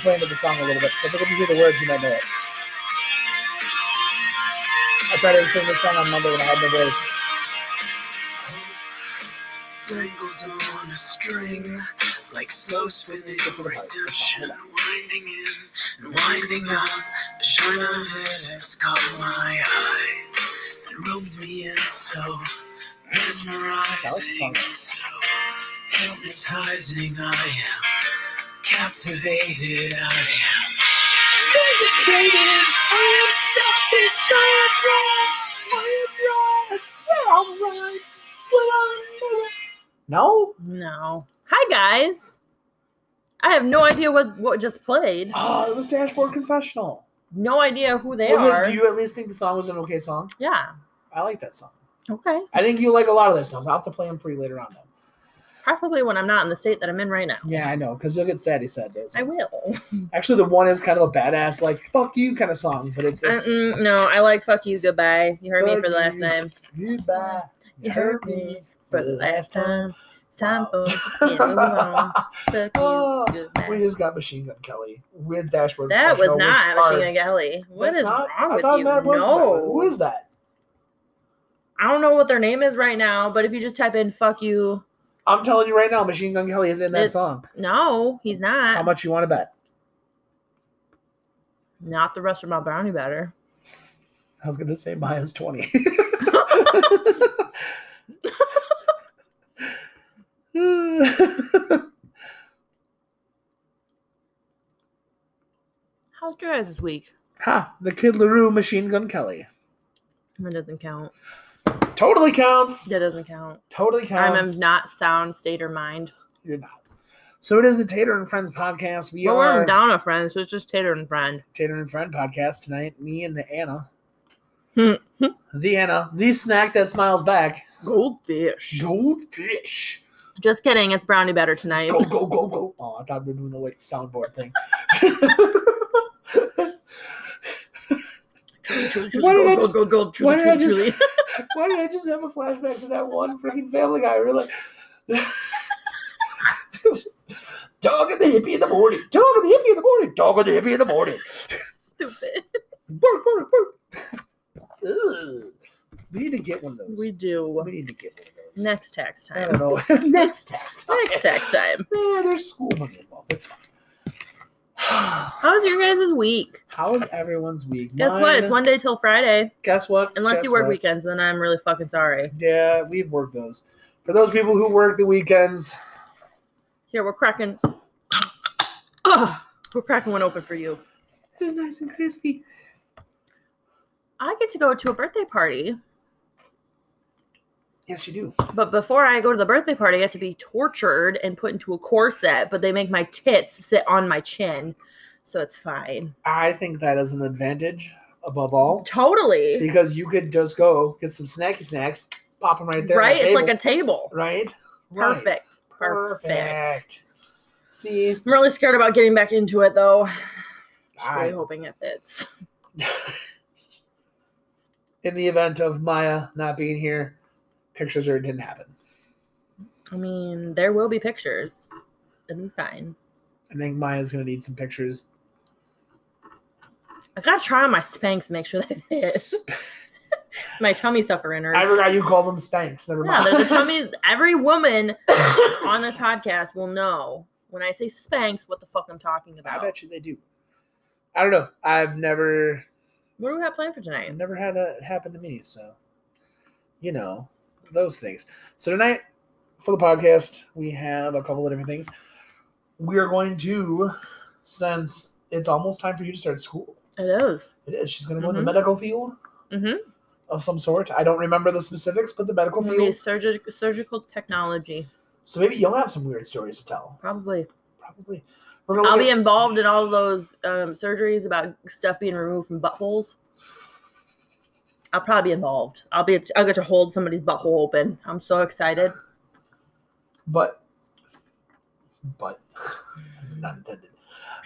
I'll let play into the song a little bit. So if you hear the words, you might know it. I tried to sing this song on Monday when I had no voice. dangles on a string like slow spinning redemption winding in and winding out the shine of it has caught my eye and roped me in so mesmerizing so hypnotizing I am captivated I am vindicated I am selfish I am wrong I am wrong I swear I'm right swear I'm right No? No. Hi guys. I have no idea what what just played. Oh, it was Dashboard Confessional. No idea who they Was it- are. do you at least think the song was an okay song? yeah. I like that song. Okay. I think you like a lot of their songs. I'll have to play them for you later on, though. Preferably when I'm not in the state that I'm in right now. Yeah, I know, because you'll get sad. He said those. I ones. will. Actually, the one is kind of a badass, like "fuck you" kind of song, but it's, it's Mm-mm, no, I like fuck you, goodbye. You heard me for the last you. time. goodbye. You heard me for the last time. It's time for me to move on. Fuck Oh. We just got Machine Gun Kelly with Dashboard. That was not Machine Gun Kelly. What is not- wrong with you? no. Who is that? I don't know what their name is right now, but if you just type in "fuck you," I'm telling you right now, Machine Gun Kelly is in that song. no, he's not. How not. much you want to bet? Not the rest of my brownie batter. I was gonna say Maya's twenty. How's your guys this week? ha! The Kid LAROI Machine Gun Kelly That doesn't count. Totally counts. That doesn't count. Totally counts. I'm not sound state or mind. You're not. So it is the Tater and Friends podcast. We But are we're down a friend, so it's just Tater and Friend. Tater and Friend podcast tonight. Me and the Anna, Hmm. the Anna, the snack that smiles back. Goldfish. Goldfish. Just kidding. It's brownie batter tonight. Go go go go! Oh, I thought we were doing the like soundboard thing. Why did I just- go, go, why did I just- Why did I just have a flashback to that one freaking Family Guy? Really? Dog and the hippie in the morning. Dog and the hippie in the morning. Dog and the hippie in the morning. Stupid. Bark, bark, bark. Ugh. We need to get one of those. We do. We need to get one of those. Next tax time. I don't know. Next test. Next tax time. Yeah, there's school money involved. It's fine. How was your guys' week? How was everyone's week? Guess what? It's one day till Friday. Guess what? Unless Guess you work what? weekends, then I'm really fucking sorry. Yeah, we've worked those. For those people who work the weekends, Here, we're cracking. Ugh, we're cracking one open for you. it's nice and crispy. I get to go to a birthday party, Yes, you do. but before I go to the birthday party, I have to be tortured and put into a corset, but they make my tits sit on my chin. So it's fine. I think that is an advantage above all Totally. because you could just go get some snacky snacks, pop them right there. Right? the It's like a table. right. Right. Perfect. Perfect. Perfect. See, I'm really scared about getting back into it though. Just really hoping it fits. in the event of Maya not being here, pictures or it didn't happen. I mean, there will be pictures. It'll be fine. I think Maya's gonna need some pictures. I gotta try on my Spanx to make sure they fit. Sp- my tummy sufferiners. I forgot you call them Spanx. Never Yeah, mind. they're the tummy. Every woman on this podcast will know when I say Spanx what the fuck I'm talking about. I bet you they do. I don't know. I've never, What do we have planned for tonight? never had it happen to me. So, you know, those things. So tonight, for the podcast, we have a couple of different things. We are going to, since it's almost time for you to start school. It is. It is. She's going to go in the Mhm. medical field Mm-hmm. of some sort. I don't remember the specifics, but the medical Maybe field. surgi- surgical technology. So maybe you'll have some weird stories to tell. Probably. Probably. I'll be at- involved in all of those um, surgeries about stuff being removed from buttholes. I'll probably be involved. I'll be. I'll get to hold somebody's butthole open. I'm so excited. but, but, this is not intended.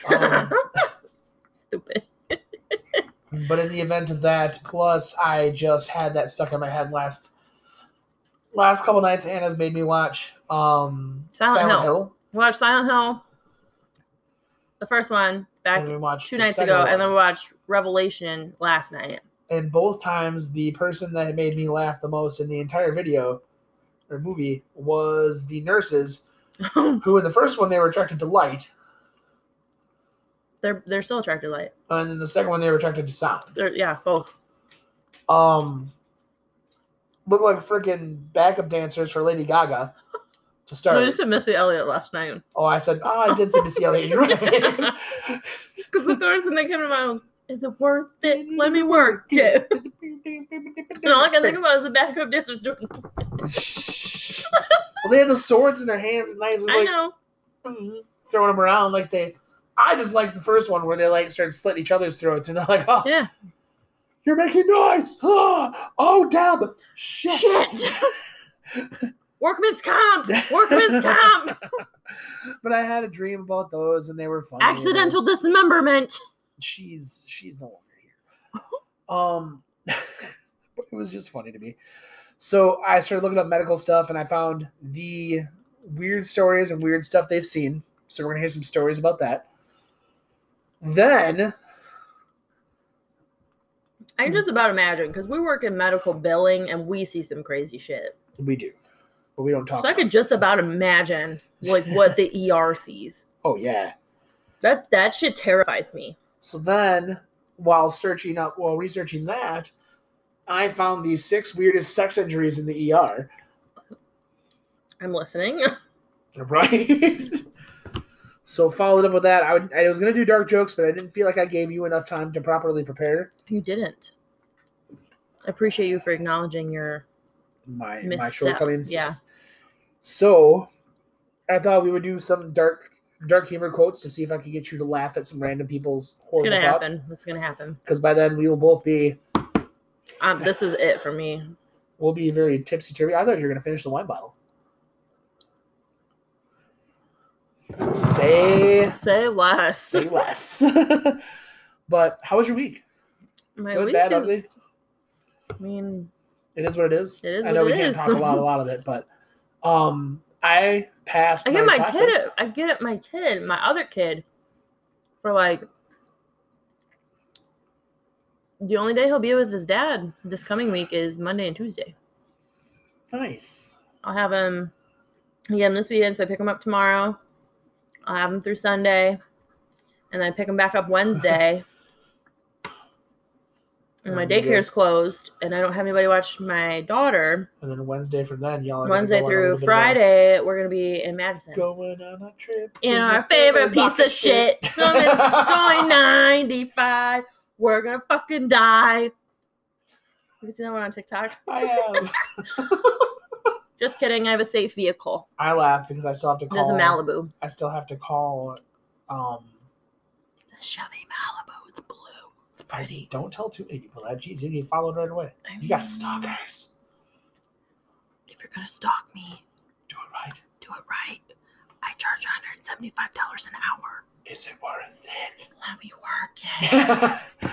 Um, Stupid. but in the event of that, plus I just had that stuck in my head last last couple nights. Anna's made me watch um, Silent Hill. Hill. Watch Silent Hill. the first one back and we watched two nights ago, and then we watched Revelation last night. And both times the person that made me laugh the most in the entire video or movie was the nurses who in the first one they were attracted to light they're they're still attracted to light. and in the second one they were attracted to sound They're yeah, both. um look like freaking backup dancers for lady gaga to start just said Missy Elliott last night. oh i said oh i did see missy elliott Because the first thing that came to mind was, is it worth it? Let me work it. And all I can think about is the backup dancers doing. well they had the swords in their hands and knives I like know. throwing them around like they I just like the first one where they like started slitting each other's throats and they're like, oh, Yeah. you're making noise. Ah, oh, oh Deb. Shit. Shit. Workman's comp. Workman's comp. but I had a dream about those and they were funny. Accidental dismemberment. She's she's no longer here. Um but it was just funny to me. So I started looking up medical stuff and I found the weird stories and weird stuff they've seen. So we're gonna hear some stories about that. Then I can just about imagine because we work in medical billing and we see some crazy shit. we do. But we don't talk So I could just about imagine like what the ER sees. Oh yeah. That that shit terrifies me. So then while searching up while researching that, I found these six weirdest sex injuries in the ER. I'm listening. Right. so followed up with that, I, would, I was gonna do dark jokes, but I didn't feel like I gave you enough time to properly prepare You didn't. I appreciate you for acknowledging your. my my shortcomings. yeah. yes. So I thought we would do some dark dark humor quotes to see if I can get you to laugh at some random people's horrible It's gonna thoughts. happen. It's gonna happen. Because by then we will both be Um, this is it for me. we'll be very tipsy turvy. I thought you were gonna finish the wine bottle. Say Say less. say less. but how was your week? My Good, week bad, is. ugly? I mean, It is what it is. It is I know we can't talk about a lot of it, but um, I passed. I get my classes. kid. I get it. My kid, my other kid, for like the only day he'll be with his dad this coming week is Monday and Tuesday. Nice. I'll have him. I get him this weekend, so I pick him up tomorrow. I'll have him through Sunday, and then I pick him back up Wednesday. And my you daycare's closed, and I don't have anybody watch my daughter. And then Wednesday from then, y'all are Wednesday go on a through bit of a- Friday, we're gonna be in Madison. Going on a trip. in our favorite piece of shit. Going, going 95. We're gonna fucking die. Have you seen that one on TikTok? I have. Just kidding. I have a safe vehicle. I laugh because I still have to call. There's a. Malibu. I still have to call. Um, The Chevy Malibu. It's blue. It's I pretty. don't tell too many people that. Jeez, you get followed right away. I You got mean, stalkers. If you're gonna stalk me, Do it right. do it right. I charge $175 an hour. Is it worth it? Let me work it.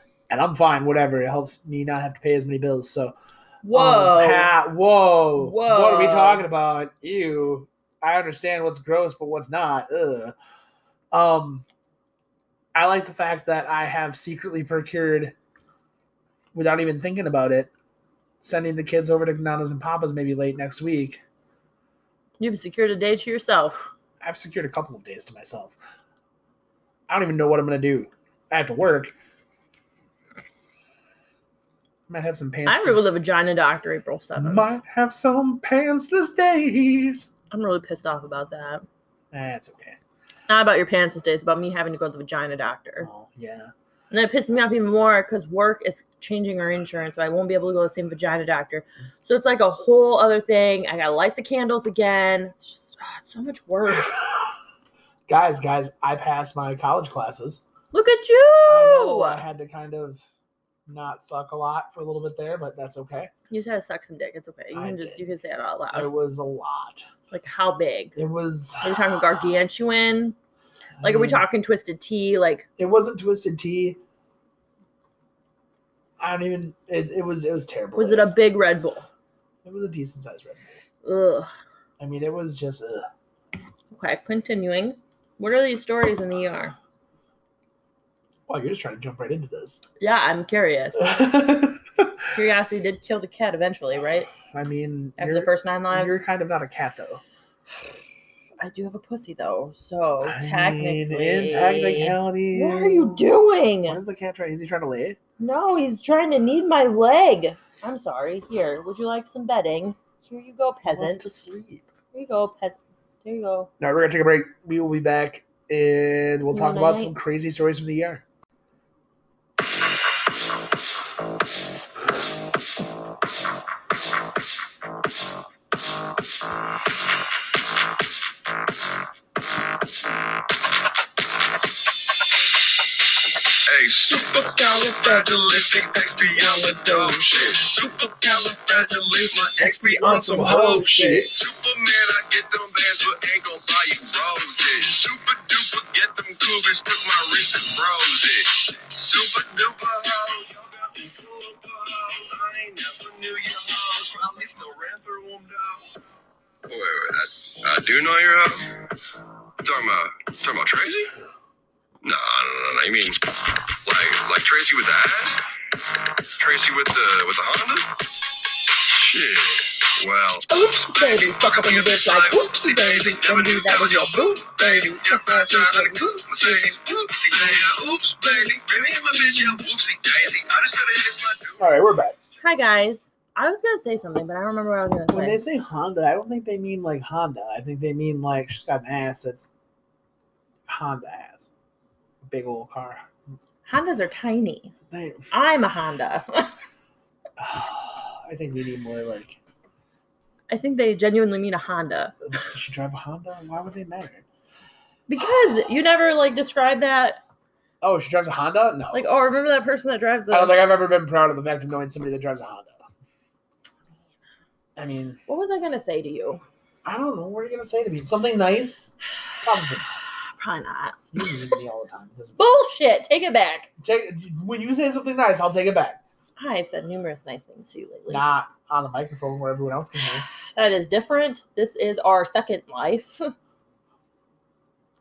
and I'm fine, whatever. It helps me not have to pay as many bills. So, Whoa. um, ha- whoa, What are we talking about? Ew. I understand what's gross, but what's not. Ugh. Um, I like the fact that I have secretly procured, without even thinking about it, sending the kids over to Nana's and Papa's maybe late next week. You've secured a day to yourself. I've secured a couple of days to myself. I don't even know what I'm gonna do. I have to work. Might have some pants. I'm gonna go to the vagina doctor April 7th. Might have some pantsless days. I'm really pissed off about that. That's okay. Not about your pants these days, about me having to go to the vagina doctor. Oh yeah. And then it pisses me off even more because work is changing our insurance, so I won't be able to go to the same vagina doctor. So it's like a whole other thing. I gotta light the candles again. It's just ah, it's so much work. guys, guys, I passed my college classes. Look at I I had to kind of not suck a lot for a little bit there, but that's okay. You just had to suck some dick. It's okay. You I can just did. you can say it out loud. It was a lot. Like how big? It was. Are we talking gargantuan? Like are we talking twisted tea? Like It wasn't twisted tea. I don't even. It, it was. It was terrible. was it a big Red Bull? It was a decent sized Red Bull. Ugh. I mean, it was just. Ugh. Okay, continuing. What are these stories in the ER? Well, you're just trying to jump right into this. Yeah, I'm curious. Curiosity did kill the cat eventually, right? I mean, After the first nine lives. you're kind of not a cat though. I do have a pussy though, so I mean, technically. in technicality, What are you doing? What is the cat trying? Is he trying to lay it? No, he's trying to knead my leg. I'm sorry. Here, would you like some bedding? Here you go, peasant. to sleep. Here you go, peasant. Here you go. All right, we're gonna take a break. We will be back, and we'll talk about some crazy stories from the year. Supercalifragilisticexpialidocious. Supercalifragilistic, my ex be on some hoe shit. Up in your bitch like whoopsie daisy. Never knew that was your boo, baby. Your friend trying to goop, say whoopsie daisy. Oops, baby. Baby, my bitch, yeah, whoopsie daisy. I just said it is my dude. All right, we're back. Hi guys. I was gonna say something, but I don't remember what I was gonna say. When they say Honda, I don't think they mean like Honda. I think they mean like she's got an ass that's Honda ass. Big old car. Hondas are tiny. They, I'm a Honda. I think we need more like. I think they genuinely mean a Honda Does she drive a Honda? Why would they matter? because you never like describe that. Oh, she drives a Honda? No. Like, oh, remember that person that drives the. I don't think I've ever been proud of the fact of knowing somebody that drives a Honda. I mean, what was I gonna say to you? I don't know. What are you gonna say to me? Something nice? Probably. not. Probably not. You need me all the time. Bullshit. Take it back. Take, when you say something nice, I'll take it back. I've said numerous nice things to you lately. Not on the microphone where everyone else can hear. That is different. This is our second life.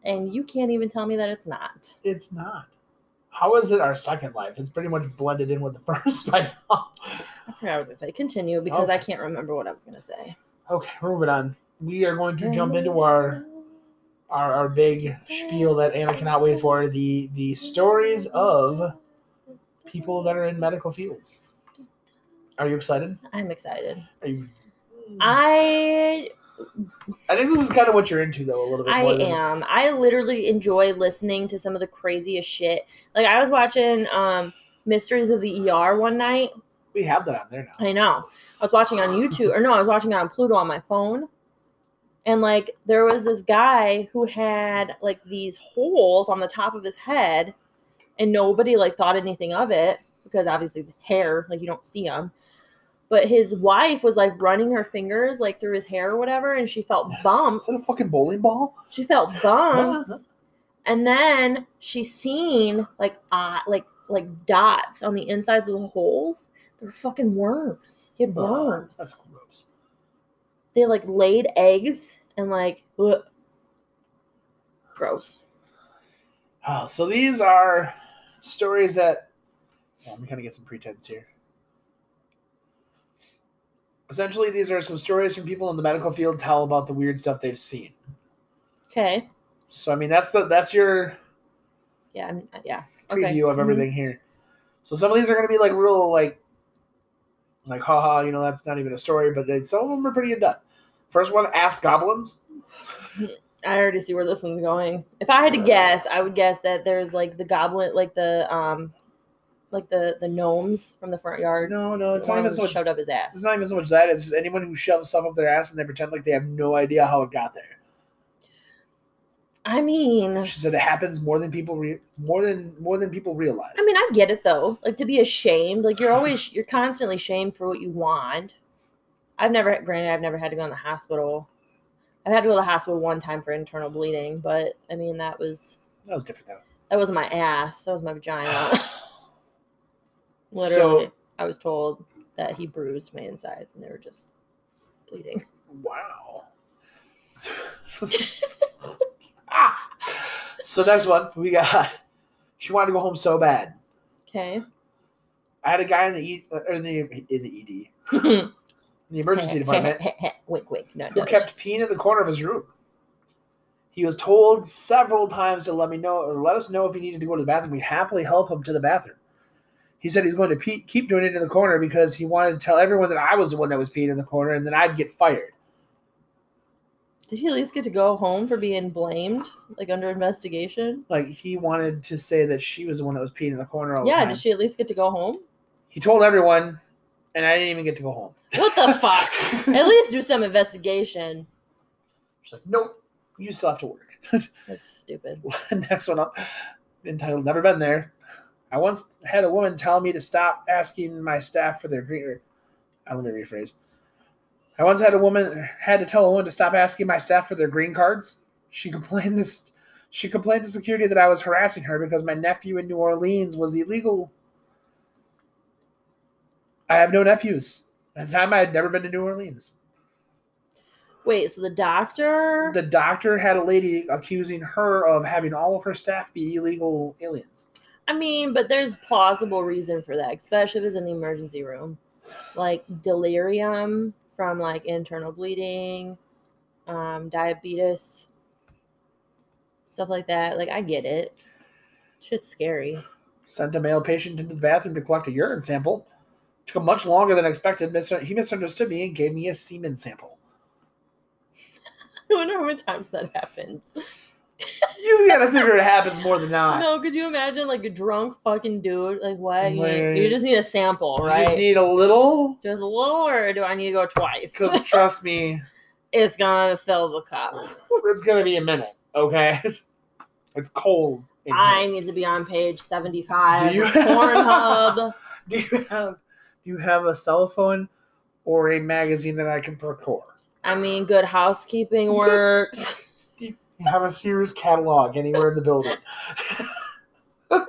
And you can't even tell me that it's not. It's not. How is it our second life? It's pretty much blended in with the first by now. I forgot what I was gonna say. Continue because I can't remember what I was gonna say. Okay, moving on. We are going to jump into our our, our big spiel that Anna cannot wait for the the stories of people that are in medical fields. Are you excited? I'm excited. Are you? I I think this is kind of what you're into, though, a little bit I than, am. I literally enjoy listening to some of the craziest shit. Like I was watching um Mysteries of the ER one night. We have that on there now. I know. I was watching on YouTube, or no, I was watching on Pluto on my phone. And like there was this guy who had like these holes on the top of his head, and nobody like thought anything of it because obviously the hair, like you don't see them. But his wife was like running her fingers like through his hair or whatever, and she felt bumps. Is that a fucking bowling ball? She felt bumps, and then she seen like uh, like like dots on the insides of the holes. They were fucking worms. He had worms. That's gross. They like laid eggs and like ugh. gross. Oh, so these are stories that. Yeah, let me kind of get some pretense here. Essentially, these are some stories from people in the medical field tell about the weird stuff they've seen. Okay. So, I mean, that's the that's your Yeah. I'm, yeah. preview Okay. of Mhm. everything here. So some of these are going to be like real like like haha, you know, that's not even a story, but they, some of them are pretty in depth. First one, ask goblins. I already see where this one's going. If I had to guess, I would guess that there's like the goblin, like the um, like the the gnomes from the front yard. No, no, it's not even so much. shoved up his ass. It's not even so much that. It's just anyone who shoves stuff up their ass and they pretend like they have no idea how it got there. I mean, She said it happens more than people re- more than more than people realize. I mean, I get it though. Like to be ashamed, like you're always you're constantly shamed for what you want. I've never, granted, I've never had to go in the hospital. I've had to go to the hospital one time for internal bleeding, but I mean that was that was different though. that wasn't my ass, that was my vagina. So- Literally, I was told that he bruised my insides and they were just bleeding. Wow. ah. So next one we got. She wanted to go home so bad. Okay. I had a guy in the e, uh, in the in the ED, the emergency department, wink, wink. No, who kept peeing in the corner of his room. He was told several times to let me know or let us know if he needed to go to the bathroom. We'd happily help him to the bathroom. He said he's going to pee, keep doing it in the corner because he wanted to tell everyone that I was the one that was peeing in the corner and then I'd get fired. Did he at least get to go home for being blamed, like under investigation? Like he wanted to say that she was the one that was peeing in the corner all the Yeah. time. Did she at least get to go home? He told everyone, and I didn't even get to go home. What the fuck? At least do some investigation. She's like, nope, you still have to work. That's stupid. Next one up, entitled "Never Been There." I once had a woman tell me to stop asking my staff for their green. Or, uh, let me rephrase. I once had a woman had to tell a woman to stop asking my staff for their green cards. She complained this. She complained to security that I was harassing her because my nephew in New Orleans was illegal. I have no nephews. At the time, I had never been to New Orleans. Wait, so the doctor? The doctor had a lady accusing her of having all of her staff be illegal aliens. I mean, but there's plausible reason for that, especially if it's in the emergency room. Like delirium from like internal bleeding, um, diabetes, stuff like that. Like I get it. Shit's scary. Sent a male patient into the bathroom to collect a urine sample. Took much longer than expected. He misunderstood me and gave me a semen sample. I wonder how many times that happens. You gotta figure it happens more than not. No, could you imagine like a drunk fucking dude? Like what? You, need- you just need a sample, You right? just need a little, Just a little, or do I need to go twice? because trust me, it's gonna fill the cup. it's gonna be a minute. Okay, it's cold. I need to be on page seventy-five. Do you- Pornhub. Do you have do you have a cell phone or a magazine that I can procure? I mean, good housekeeping works. Do you have a Sears catalog anywhere in the building?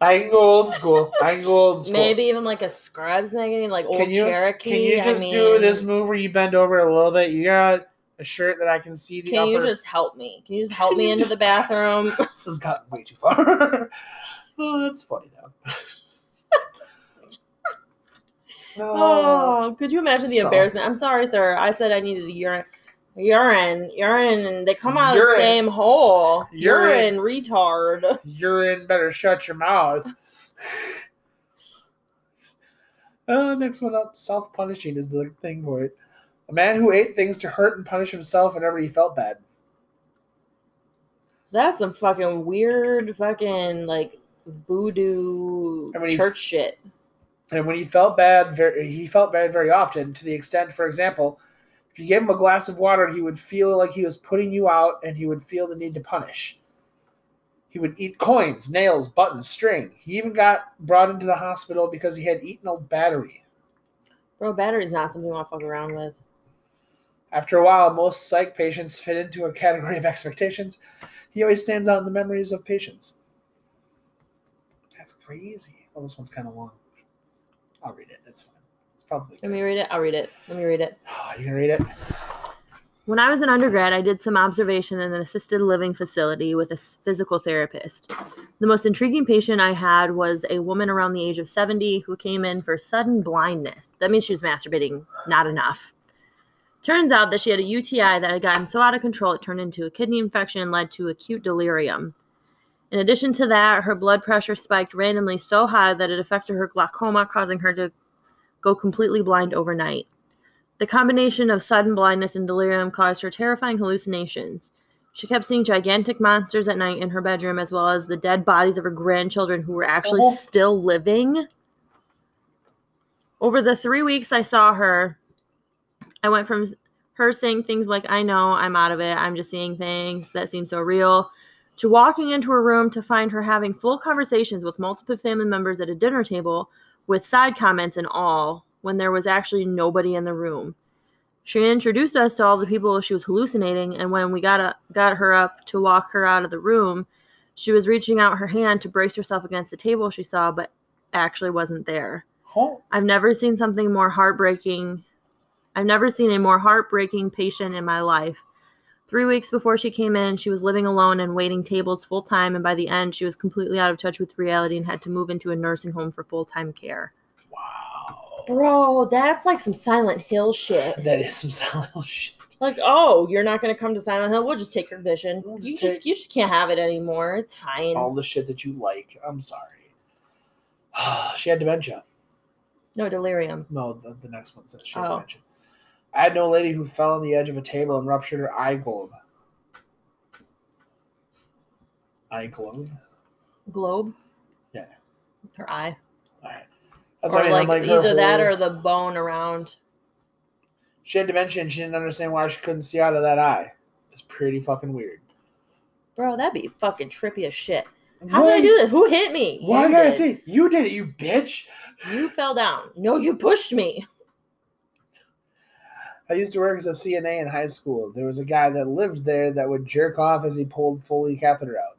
I can go old school. I can go old school. Maybe even like a Scrubs magazine, like old Can you Cherokee. can you I just mean, do this move where you bend over a little bit? You got a shirt that I can see the Can upper. you just help me? Can you just help me into the bathroom? This has gotten way too far. oh, that's funny though. Oh, Oh, could you imagine the so- embarrassment? I'm sorry, sir. I said I needed a urine. Urine, urine, and they come out of the same hole. Urine. Urine, retard. urine better shut your mouth. Uh, next one up self punishing is the thing for it. A man who ate things to hurt and punish himself whenever he felt bad. That's some fucking weird, fucking like voodoo I mean, church shit. And when he felt bad, very, he felt bad very often to the extent, for example, if you gave him a glass of water, he would feel like he was putting you out and he would feel the need to punish. He would eat coins, nails, buttons, string. He even got brought into the hospital because he had eaten a battery. Bro, battery's not something you want to fuck around with. After a while, most psych patients fit into a category of expectations. He always stands out in the memories of patients. That's crazy. Well, this one's kind of long. I'll read it. It's fine. It's probably. Let me read it. I'll read it. Let me read it. Oh, you can read it. When I was an undergrad, I did some observation in an assisted living facility with a physical therapist. The most intriguing patient I had was a woman around the age of 70 who came in for sudden blindness. That means she was masturbating not enough. Turns out that she had a UTI that had gotten so out of control it turned into a kidney infection and led to acute delirium. In addition to that, her blood pressure spiked randomly so high that it affected her glaucoma, causing her to go completely blind overnight. The combination of sudden blindness and delirium caused her terrifying hallucinations. She kept seeing gigantic monsters at night in her bedroom, as well as the dead bodies of her grandchildren who were actually Oh. still living. Over the three weeks I saw her, I went from her saying things like, I know, I'm out of it, I'm just seeing things that seem so real, to walking into her room to find her having full conversations with multiple family members at a dinner table with side comments and all when there was actually nobody in the room. She introduced us to all the people she was hallucinating, and when we got a, got her up to walk her out of the room, she was reaching out her hand to brace herself against the table she saw, but actually wasn't there. Oh, I've never seen something more heartbreaking. I've never seen a more heartbreaking patient in my life. Three weeks before she came in, she was living alone and waiting tables full time, and by the end, she was completely out of touch with reality and had to move into a nursing home for full time care. Wow. Bro, that's like some Silent Hill shit. That is some Silent Hill shit. Like, oh, you're not gonna come to Silent Hill? We'll just take your vision. We'll You just just you just can't have it anymore. It's fine. All the shit that you like. I'm sorry. she had dementia. No delirium. No, the, the next one says she had Oh. dementia. I had no lady who fell on the edge of a table and ruptured her eye globe. Eye globe? Globe. Yeah. Her eye. Alright. That's or what I mean. like, I'm either that or the bone around. She had dementia and she didn't understand why she couldn't see out of that eye. It's pretty fucking weird. Bro, that'd be fucking trippy as shit. How Why- did I do this? Who hit me? Why You did I say you did it, you bitch? You fell down. No, you pushed me. I used to work as a CNA in high school. There was a guy that lived there that would jerk off as he pulled Foley catheter out.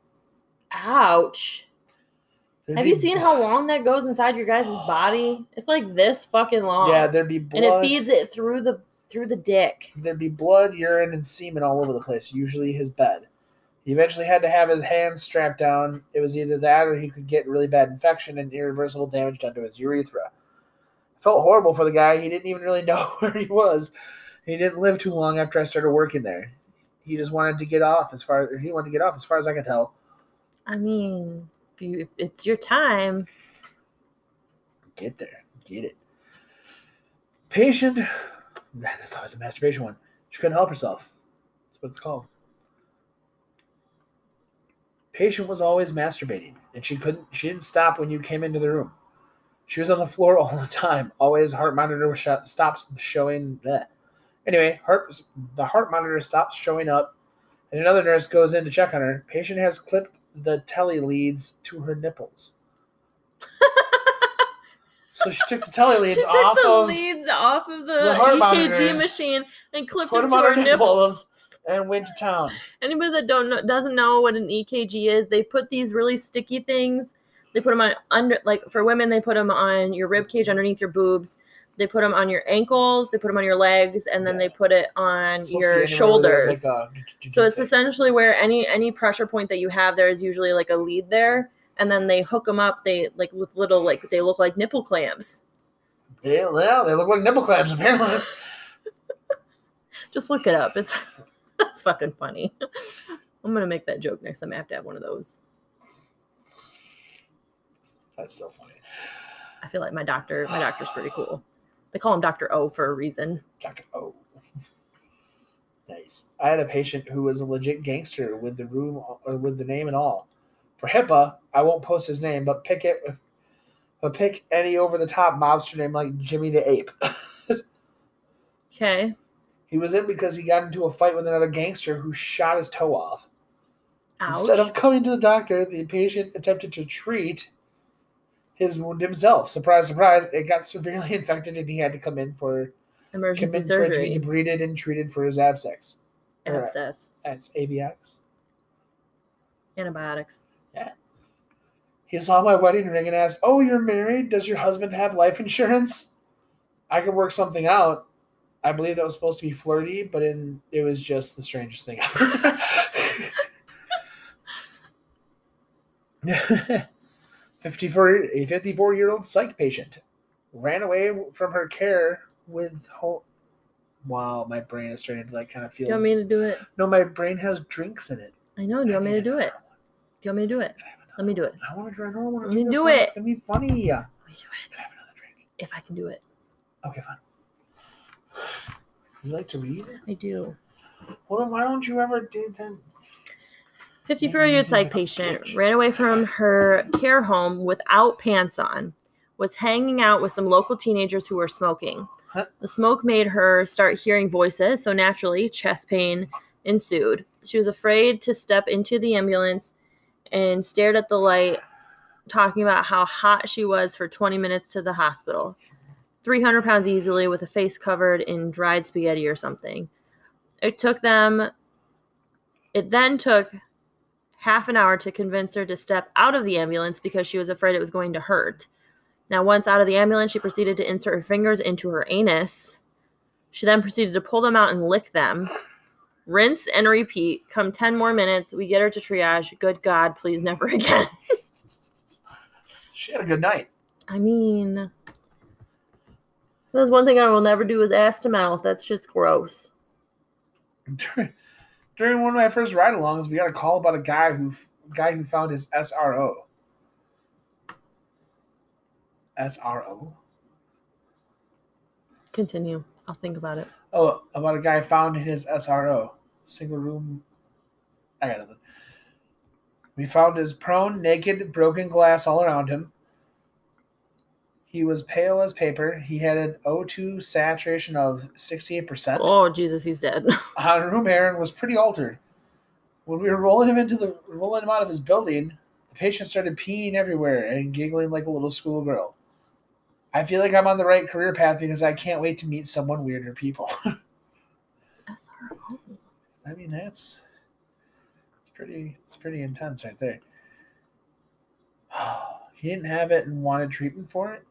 Ouch. There'd Have you seen bl- how long that goes inside your guys' body? It's like this fucking long. Yeah, there'd be blood. and it feeds it through the through the dick. There'd be blood, urine, and semen all over the place. Usually his bed. He eventually had to have his hands strapped down. It was either that or he could get really bad infection and irreversible damage done to his urethra. felt horrible for the guy. He didn't even really know where he was. He didn't live too long after I started working there. He just wanted to get off as far he wanted to get off as far as I could tell. I mean, if you if it's your time, Get there. Get it. Patient that's always a masturbation one. She couldn't help herself. That's what it's called. Patient was always masturbating, and she couldn't she didn't stop when you came into the room. She was on the floor all the time. Always heart monitor was shut, stops showing that. Anyway, heart the heart monitor stops showing up, and another nurse goes in to check on her. Patient has clipped the telly leads to her nipples. so she took the telly leads she took off the of leads off of the, the EKG machine and clipped them to her her nipples. nipples and went to town. Anybody that don't know, doesn't know what an EKG is, they put these really sticky things. They put them on under like for women, they put them on your rib cage underneath your boobs. They put them on your ankles. They put them on your legs, and then Yeah. they put it on It's supposed to be your shoulders. like so it's essentially where any any pressure point that you have, there is usually like a lead there, and then they hook them up. They like with little like they look like nipple clamps. They, well, they look like nipple clamps apparently. Just look it up. It's that's fucking funny. I'm gonna make that joke next time I have to have one of those. That's so funny. I feel like my doctor, my doctor's pretty cool. They call him Doctor O for a reason. Doctor O. Nice. I had a patient who was a legit gangster with the room or with the name and all. For HIPAA, I won't post his name, but pick it. But pick any over the top mobster name like Jimmy the Ape. Okay. he was in because he got into a fight with another gangster who shot his toe off. Ouch. Instead of coming to the doctor, the patient attempted to treat his wound himself. Surprise, surprise! It got severely infected, and he had to come in for come Emergency in for it to be surgery. debrided and treated for his abscess. Abscess. That's ABX. Antibiotics. Yeah. He saw my wedding ring and asked, "Oh, you're married? Does your husband have life insurance?" I could work something out. I believe that was supposed to be flirty, but in it was just the strangest thing ever. 54, a 54 year old psych patient ran away from her care with ho- Wow, my brain is starting to like kind of feel. you want me to do it? no, my brain has drinks in it. I know. Do you want me to do it? Do you want me to do it? Can I have another Let me do it. I want to drink. I want Let to me do do It's it. gonna be funny. Can Let me do it. I have another drink? If I can do it. Okay, fine. You like to read? I do. Well, then why don't you ever do then? 54 year old psych patient ran away from her care home without pants on, was hanging out with some local teenagers who were smoking. The smoke made her start hearing voices, so naturally, chest pain ensued. She was afraid to step into the ambulance and stared at the light, talking about how hot she was for 20 minutes to the hospital. 300 pounds easily with a face covered in dried spaghetti or something. It took them, it then took half an hour to convince her to step out of the ambulance because she was afraid it was going to hurt. Now, once out of the ambulance, she proceeded to insert her fingers into her anus. She then proceeded to pull them out and lick them. Rinse and repeat. Come 10 more minutes. We get her to triage. Good God, please never again. she had a good night. I mean, there's one thing I will never do is ass to mouth. That's just gross. During, one of my first ride-alongs, we got a call about a guy who guy who found his SRO. SRO. Continue. I'll think about it. Oh, about a guy found his SRO, single room. I got nothing. We found his prone, naked, broken glass all around him. He was pale as paper. He had an O2 saturation of 68%. Oh, Jesus, he's dead. On room air and was pretty altered. When we were rolling him into the rolling him out of his building, the patient started peeing everywhere and giggling like a little schoolgirl. I feel like I'm on the right career path because I can't wait to meet someone weirder people. SRO. I mean, that's it's pretty it's pretty intense right there. He didn't have it and wanted treatment for it.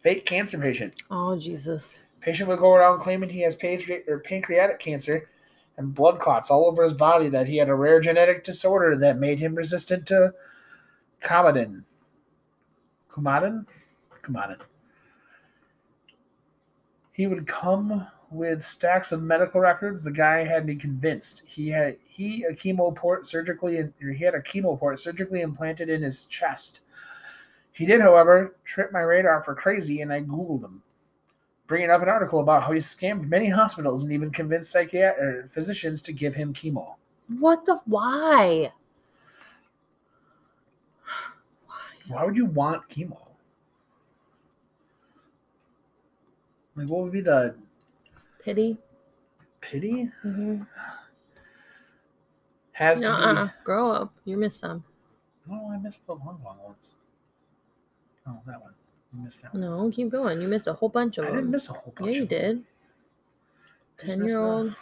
Fake cancer patient. Oh, Jesus. Patient would go around claiming he has pancre- or pancreatic cancer and blood clots all over his body. That he had a rare genetic disorder that made him resistant to Coumadin. Coumadin, Coumadin. He would come with stacks of medical records. The guy had me convinced he had he a chemo port surgically or he had a chemo port surgically implanted in his chest. He did, however, trip my radar for crazy, and I googled him, bringing up an article about how he scammed many hospitals and even convinced psychiatric physicians to give him chemo. What the? Why? Why would you want chemo? Like, what would be the Pity? pity? Mm-hmm. Has to be. Grow up. You missed some. No, I missed the long, long ones. Oh, that one. I missed that one. No, keep going. You missed a whole bunch of I them. didn't miss a whole bunch. Yeah, you did. Ten year old.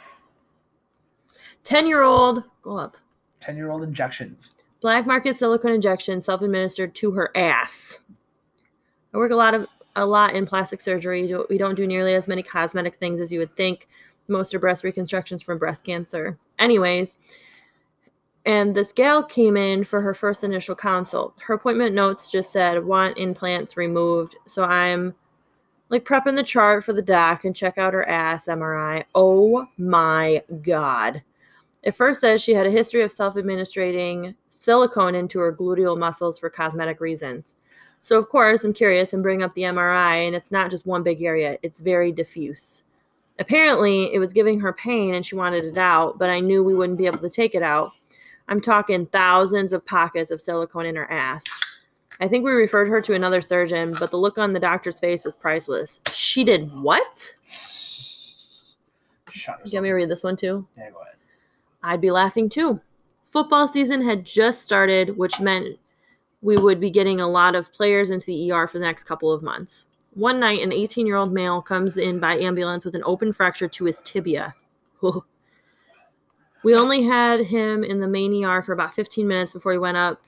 Ten year old. Go up. Ten-year-old injections. Black market silicone injection, self administered to her ass. I work a lot of a lot in plastic surgery. We don't do nearly as many cosmetic things as you would think. Most are breast reconstructions from breast cancer. Anyways, and this gal came in for her first initial consult. Her appointment notes just said want implants removed. So I'm like prepping the chart for the doc and check out her ass MRI. Oh my god. It first says she had a history of self administering silicone into her gluteal muscles for cosmetic reasons. So, of course, I'm curious and bring up the MRI, and it's not just one big area, it's very diffuse. Apparently, it was giving her pain and she wanted it out, but I knew we wouldn't be able to take it out. I'm talking thousands of pockets of silicone in her ass. I think we referred her to another surgeon, but the look on the doctor's face was priceless. She did what? Shut You want me to read this one too? Yeah, go ahead. I'd be laughing too. Football season had just started, which meant we would be getting a lot of players into the ER for the next couple of months. One night, an 18 year old male comes in by ambulance with an open fracture to his tibia. we only had him in the main ER for about 15 minutes before he went up,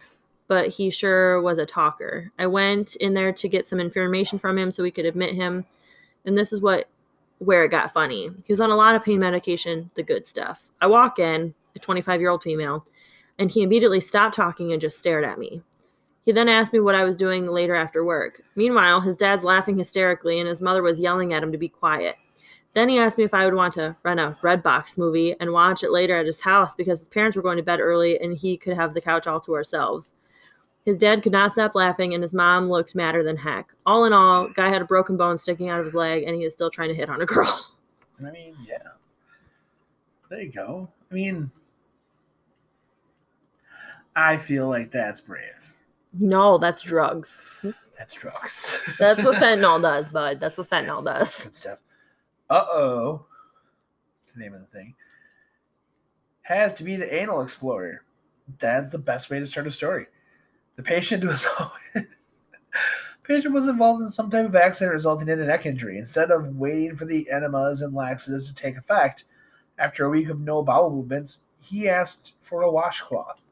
but he sure was a talker. I went in there to get some information from him so we could admit him, and this is what where it got funny. He was on a lot of pain medication, the good stuff. I walk in, a 25 year old female, and he immediately stopped talking and just stared at me. He then asked me what I was doing later after work. Meanwhile, his dad's laughing hysterically, and his mother was yelling at him to be quiet. Then he asked me if I would want to rent a Redbox movie and watch it later at his house because his parents were going to bed early and he could have the couch all to ourselves. His dad could not stop laughing, and his mom looked madder than heck. All in all, guy had a broken bone sticking out of his leg, and he is still trying to hit on a girl. I mean, yeah. There you go. I mean, I feel like that's brave. no, that's drugs. That's drugs. That's what fentanyl does, bud. That's what fentanyl That's- that's does. Good stuff. Uh oh. The name of the thing has to be the anal explorer. That's the best way to start a story. The patient was patient was involved in some type of accident resulting in a neck injury. Instead of waiting for the enemas and laxatives to take effect, after a week of no bowel movements, he asked for a washcloth.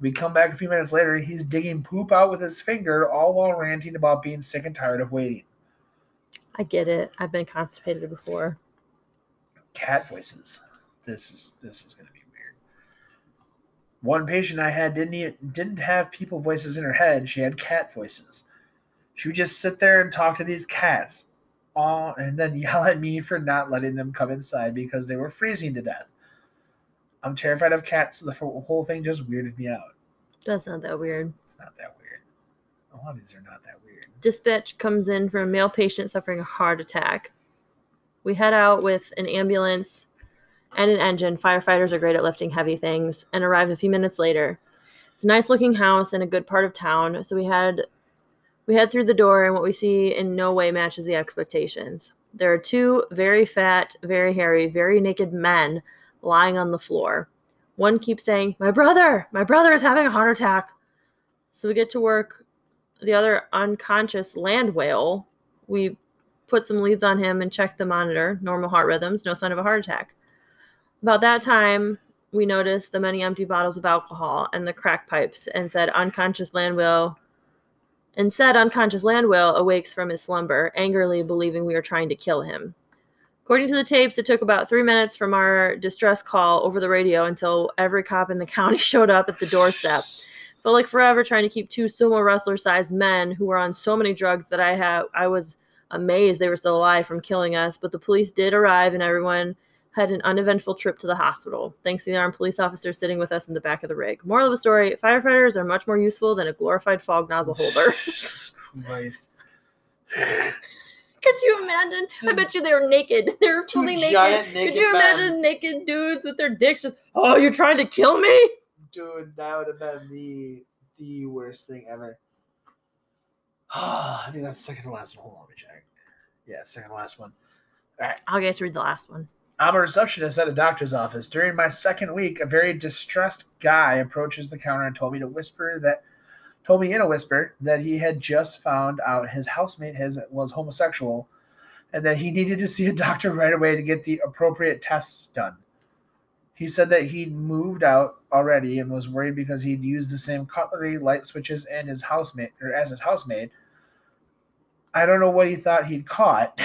We come back a few minutes later. He's digging poop out with his finger, all while ranting about being sick and tired of waiting. I get it. I've been constipated before. cat voices. This is this is going to be weird. One patient I had didn't didn't have people voices in her head. She had cat voices. She would just sit there and talk to these cats, all and then yell at me for not letting them come inside because they were freezing to death. I'm terrified of cats. So the whole thing just weirded me out. That's not that weird. It's not that weird. Are not that weird. Dispatch comes in for a male patient suffering a heart attack. We head out with an ambulance and an engine. Firefighters are great at lifting heavy things and arrive a few minutes later. It's a nice looking house in a good part of town, so we had we head through the door and what we see in no way matches the expectations. There are two very fat, very hairy, very naked men lying on the floor. One keeps saying, My brother, my brother is having a heart attack. So we get to work the other unconscious land whale. We put some leads on him and checked the monitor, normal heart rhythms, no sign of a heart attack. About that time, we noticed the many empty bottles of alcohol and the crack pipes and said unconscious land whale and said unconscious land whale awakes from his slumber, angrily believing we are trying to kill him. According to the tapes, it took about three minutes from our distress call over the radio until every cop in the county showed up at the doorstep. Felt like forever trying to keep two sumo wrestler sized men who were on so many drugs that I had I was amazed they were still alive from killing us, but the police did arrive and everyone had an uneventful trip to the hospital, thanks to the armed police officer sitting with us in the back of the rig. Moral of the story firefighters are much more useful than a glorified fog nozzle holder. Christ. Could you imagine? I bet you they were naked. They were fully naked. giant Could naked you men. imagine naked dudes with their dicks just, oh, you're trying to kill me? Dude, that would have been the the worst thing ever. I think that's second to last one. Hold on, let me check. Yeah, second to last one. All right. I'll get to read the last one. I'm a receptionist at a doctor's office. During my second week, a very distressed guy approaches the counter and told me to whisper that told me in a whisper that he had just found out his housemate has was homosexual and that he needed to see a doctor right away to get the appropriate tests done. He said that he'd moved out already and was worried because he'd used the same cutlery, light switches, and his housemate or as his housemaid. I don't know what he thought he'd caught.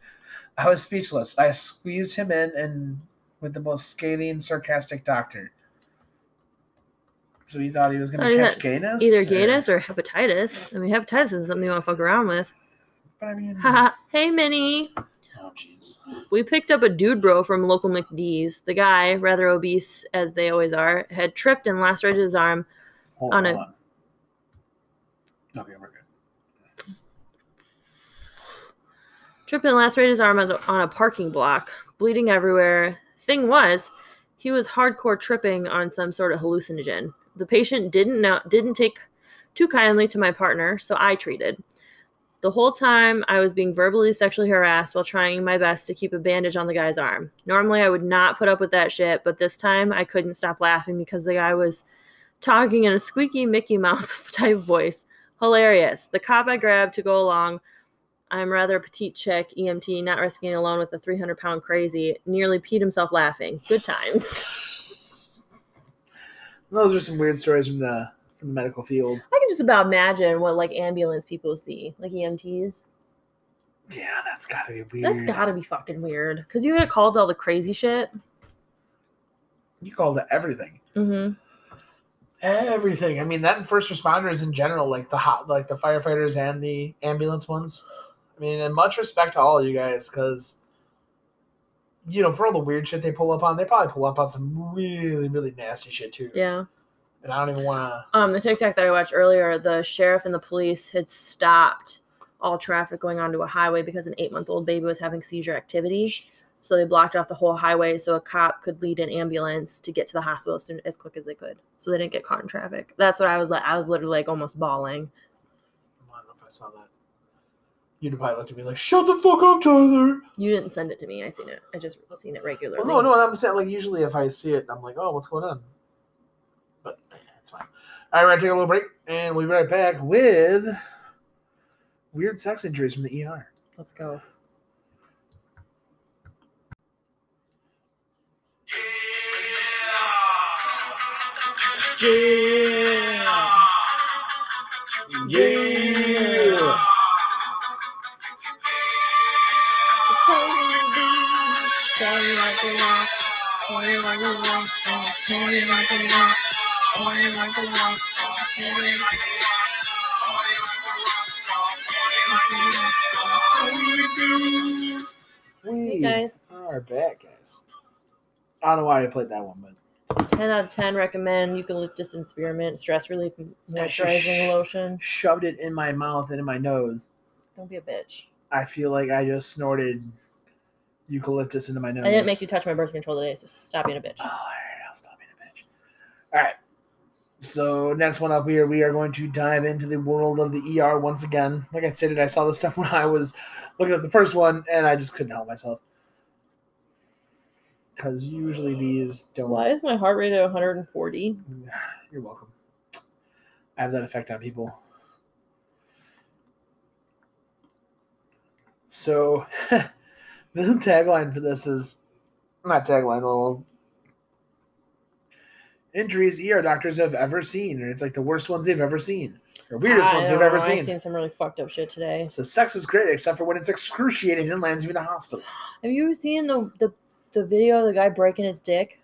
I was speechless. I squeezed him in and with the most scathing, sarcastic doctor. So he thought he was going to catch gayness? Either or- gayness or hepatitis. I mean, hepatitis isn't something you want to fuck around with. But I mean, hey, Minnie. Jeez. We picked up a dude bro from local McDee's. The guy, rather obese as they always are, had tripped and lacerated his arm. Hold On on. a- Okay, we're good. Tripped and lacerated his arm on a parking block, bleeding everywhere. Thing was, he was hardcore tripping on some sort of hallucinogen. The patient didn't know, didn't take too kindly to my partner, so I treated. The whole time I was being verbally sexually harassed while trying my best to keep a bandage on the guy's arm. Normally I would not put up with that shit, but this time I couldn't stop laughing because the guy was talking in a squeaky Mickey Mouse type voice. Hilarious. The cop I grabbed to go along I'm rather a petite chick, EMT, not risking alone with a 300 pound crazy, nearly peed himself laughing. Good times. Those are some weird stories from the from the medical field. I can just about imagine what like ambulance people see, like EMTs. Yeah, that's got to be weird. That's gotta be fucking weird. Cause you get called all the crazy shit. You called it everything. Mm-hmm. Everything. I mean, that and first responders in general, like the hot, like the firefighters and the ambulance ones. I mean, and much respect to all of you guys, because you know, for all the weird shit they pull up on, they probably pull up on some really, really nasty shit too. Yeah. And I don't even want to. Um, the TikTok that I watched earlier, the sheriff and the police had stopped all traffic going onto a highway because an eight month old baby was having seizure activity. So they blocked off the whole highway so a cop could lead an ambulance to get to the hospital as soon as quick as they could. So they didn't get caught in traffic. That's what I was like. I was literally like almost bawling. I don't know if I saw that. You'd probably looked at me like, "Shut the fuck up, Tyler." You didn't send it to me. I seen it. I just seen it regularly. Well, no, no, I'm saying like usually if I see it, I'm like, "Oh, what's going on?" But eh, it's fine. All right, we're gonna take a little break, and we'll be right back with weird sex injuries from the ER. Let's go. Yeah. Yeah. Party like a rock. Party like a rock star. Party like a rock. Party like a rock star. Party like a rock. Party like a rock star. Party like a rock star. Totally do. We Hey guys, are back, guys. I don't know why I played that one, but 10 out of 10 recommend eucalyptus and spearmint stress relief moisturizing lotion. shoved it in my mouth and in my nose. Don't be a bitch. I feel like I just snorted eucalyptus into my nose. I didn't make you touch my birth control today, so stop being a bitch. Oh, all right, I'll stop being a bitch. All right. So next one up here, we are going to dive into the world of the ER once again. Like I stated, I saw this stuff when I was looking at the first one, and I just couldn't help myself. Because usually these don't. Why is my heart rate at 140? You're welcome. I have that effect on people. So, the tagline for this is not tagline, the little injuries ER doctors have ever seen, and it's like the worst ones they've ever seen, or weirdest I ones they've ever I've seen. seen some really fucked up shit today. So, sex is great except for when it's excruciating and lands you in the hospital. Have you seen the, the, the video of the guy breaking his dick?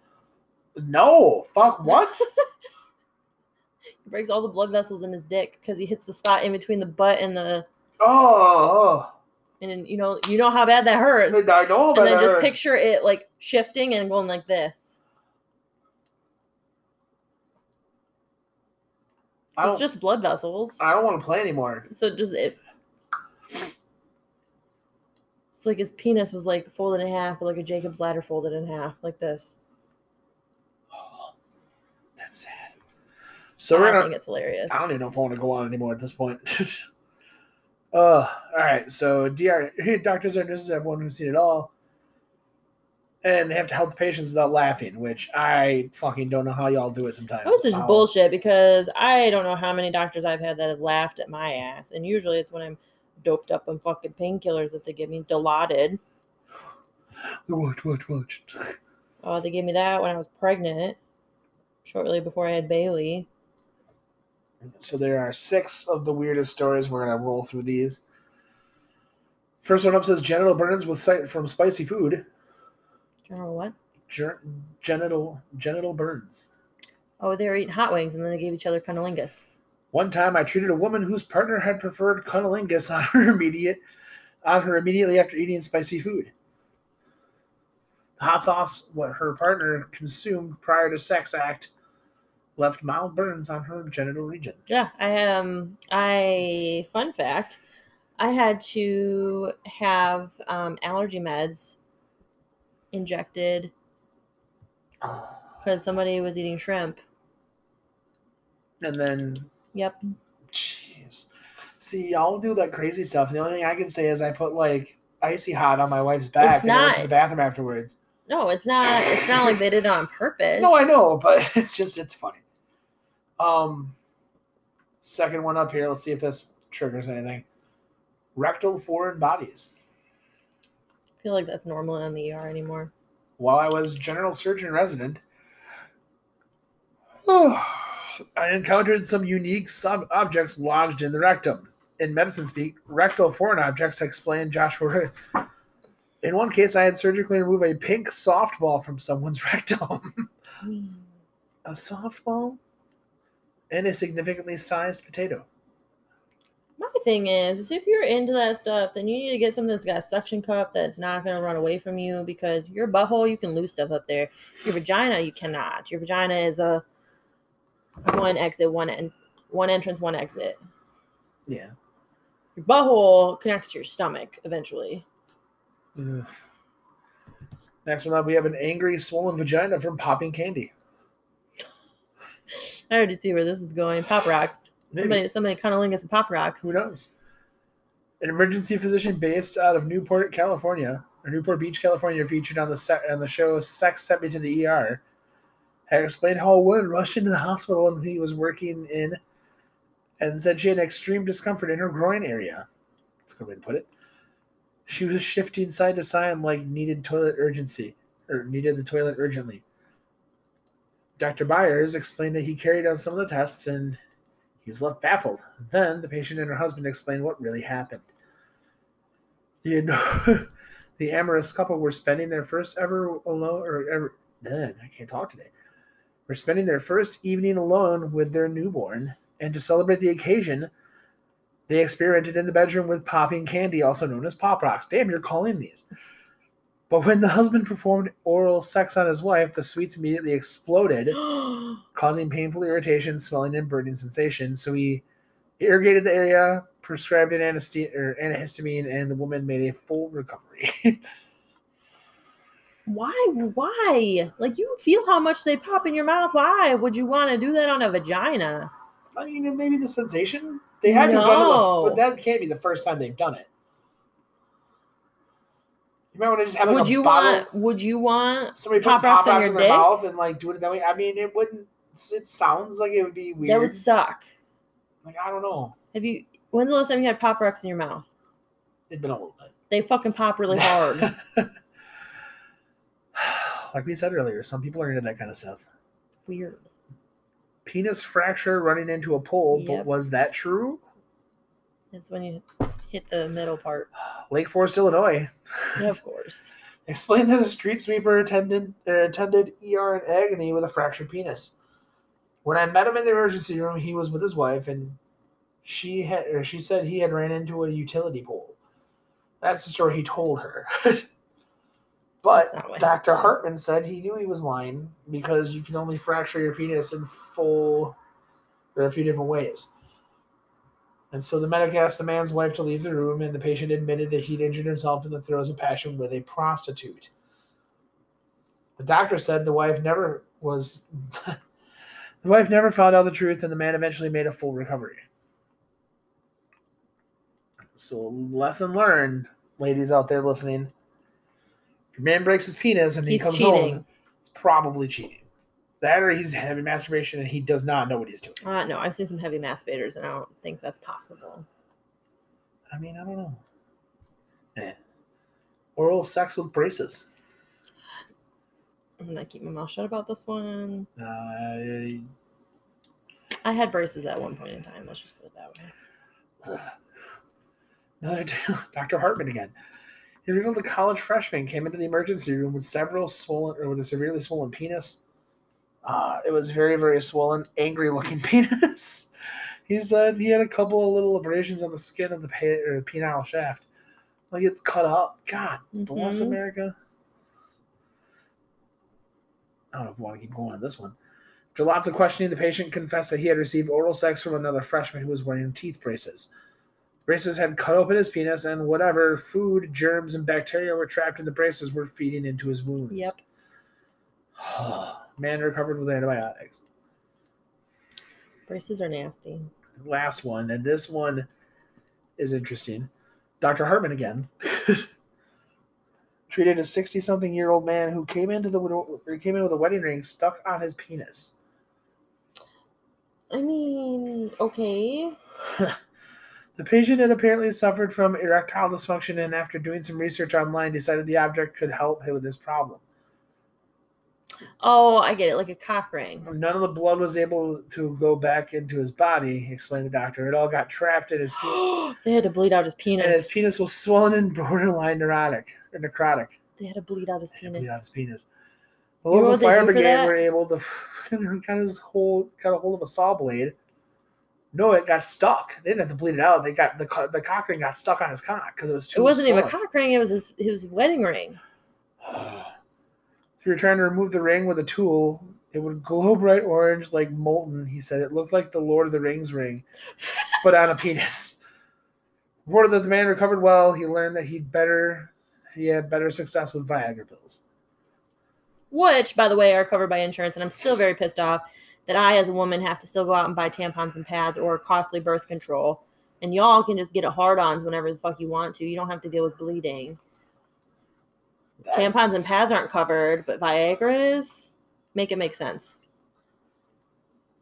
No, fuck what? He breaks all the blood vessels in his dick because he hits the spot in between the butt and the oh, and then, you know you know how bad that hurts. oh. I know and then just that. picture it like shifting and going like this. I It's just blood vessels. I don't want to play anymore. So just it. It's like his penis was like folded in half, but like a Jacob's ladder folded in half, like this. Oh, that's sad. So I we're think gonna. it's hilarious. I don't even know if I want to go on anymore at this point. uh, all right. So DR doctors or nurses, everyone who's seen it all, and they have to help the patients without laughing, which I fucking don't know how y'all do it sometimes. That was just bullshit because I don't know how many doctors I've had that have laughed at my ass, and usually it's when I'm doped up on fucking painkillers that they give me Dilaudid. Watch, watch, watch. Oh, they gave me that when I was pregnant, shortly before I had Bailey. So there are six of the weirdest stories. We're gonna roll through these. First one up says genital burns with sight from spicy food. General what? Ger- genital genital burns. Oh, they were eating hot wings and then they gave each other cunnilingus. One time, I treated a woman whose partner had preferred cunnilingus on her immediate on her immediately after eating spicy food. The hot sauce, what her partner consumed prior to sex act, left mild burns on her genital region. Yeah, I um I fun fact, I had to have um, allergy meds injected because somebody was eating shrimp. And then, Yep. jeez, see, y'all do that crazy stuff. The only thing I can say is I put like icy hot on my wife's back It's and I went to the bathroom afterwards. No, it's not. It's not like they did it on purpose. No, I know, but it's just it's funny. Um, second one up here. Let's see if this triggers anything. Rectal foreign bodies. I feel like that's normal in the ER anymore. While I was general surgeon resident, I encountered some unique sub objects lodged in the rectum. In medicine speak, rectal foreign objects explained Joshua. In one case, I had surgically remove a pink softball from someone's rectum. a softball and a significantly sized potato. My thing is, is if you're into that stuff, then you need to get something that's got a suction cup that's not going to run away from you because your butthole, you can lose stuff up there. Your vagina, you cannot. Your vagina is a one exit, one en- one entrance, one exit. Yeah. Your butthole connects to your stomach eventually. Ugh. Next one up, we have an angry, swollen vagina from popping candy. I already see where this is going. Pop rocks. Maybe. Somebody, somebody cunnilingus and pop rocks. Who knows? An emergency physician based out of Newport, California, or Newport Beach, California, featured on the set on the show "Sex Sent Me to the ER," had explained how a woman rushed into the hospital and he was working in, and said she had extreme discomfort in her groin area. That's a good way to put it. She was shifting side to side and like needed toilet urgency or needed the toilet urgently. Dr. Byers explained that he carried out some of the tests and he was left baffled. Then the patient and her husband explained what really happened. The, the amorous couple were spending their first ever alone, or ever, then I can't talk today. Were spending their first evening alone with their newborn, and to celebrate the occasion, they experimented in the bedroom with popping candy, also known as pop rocks. Damn, you're calling these. But when the husband performed oral sex on his wife, the sweets immediately exploded, causing painful irritation, swelling, and burning sensation. So he irrigated the area, prescribed an anesthe- or antihistamine, and the woman made a full recovery. Why? Why? Like you feel how much they pop in your mouth. Why would you want to do that on a vagina? I mean, maybe the sensation they had to have done it, but that can't be the first time they've done it. You might want to just have like would you bottle, want? Would you want somebody pop put rocks pop rocks your in their dick? mouth and like do it that way? I mean, it wouldn't. It sounds like it would be weird. that? Would suck. like I don't know. Have you? When's the last time you had pop rocks in your mouth? It'd been a little bit. They fucking pop really hard. like we said earlier, some people are into that kind of stuff. Weird. Penis fracture running into a pole, but was that true? It's when you hit the middle part. Lake Forest, Illinois. Yeah, of course. Explained that a street sweeper attended er, attended ER in agony with a fractured penis. When I met him in the emergency room, he was with his wife, and she had or she said he had ran into a utility pole. That's the story he told her. but That's not what Dr. Hartman said he knew he was lying because you can only fracture your penis in full. There are a few different ways. And so the medic asked the man's wife to leave the room, and the patient admitted that he'd injured himself in the throes of passion with a prostitute. The doctor said the wife never was. the wife never found out the truth, and the man eventually made a full recovery. So, lesson learned, ladies out there listening. If your man breaks his penis and he He's comes cheating. home, it's probably cheating. That or he's having masturbation and he does not know what he's doing. Uh, no, I've seen some heavy masturbators, and I don't think that's possible. I mean, I don't know. Eh. Oral sex with braces. I'm gonna keep my mouth shut about this one. Uh, I had braces at one point in time. Let's just put it that way. Another Dr. Hartman again. He revealed a college freshman came into the emergency room with several swollen or with a severely swollen penis. Uh, it was very, very swollen, angry looking penis. he said he had a couple of little abrasions on the skin of the pe- or penile shaft. Like it's cut up. God bless Mhm. America. I don't know if I want to keep going on this one. After lots of questioning, the patient confessed that he had received oral sex from another freshman who was wearing teeth braces. Braces had cut open his penis, and whatever food, germs, and bacteria were trapped in the braces were feeding into his wounds. Yep. Man recovered with antibiotics. Braces are nasty. Last one, and this one is interesting. Dr. Hartman again treated a 60 something year old man who came into the came in with a wedding ring stuck on his penis. I mean, okay. The patient had apparently suffered from erectile dysfunction and, after doing some research online, decided the object could help him with this problem. Oh, I get it, like a cock ring. None of the blood was able to go back into his body, explained the doctor. It all got trapped in his penis, they had to bleed out his penis. and his penis was swollen and borderline neurotic or necrotic. They had to bleed out his Had to penis. bleed out his penis. The You local fire brigade were able to got his whole got a hold of a saw blade. No, it got stuck. They didn't have to bleed it out. They got the the cock ring got stuck on his cock because it was too. It wasn't even a cock ring. It was his, his wedding ring. If you're trying to remove the ring with a tool, it would glow bright orange like molten. He said it looked like the Lord of the Rings ring, but on a penis. Reported that the man recovered well. He learned that he'd better he had better success with Viagra pills. which by the way are covered by insurance and i'm still very pissed off that i as a woman have to still go out and buy tampons and pads or costly birth control and y'all can just get a hard-ons whenever the fuck you want to you don't have to deal with bleeding tampons and pads aren't covered but viagra is make it make sense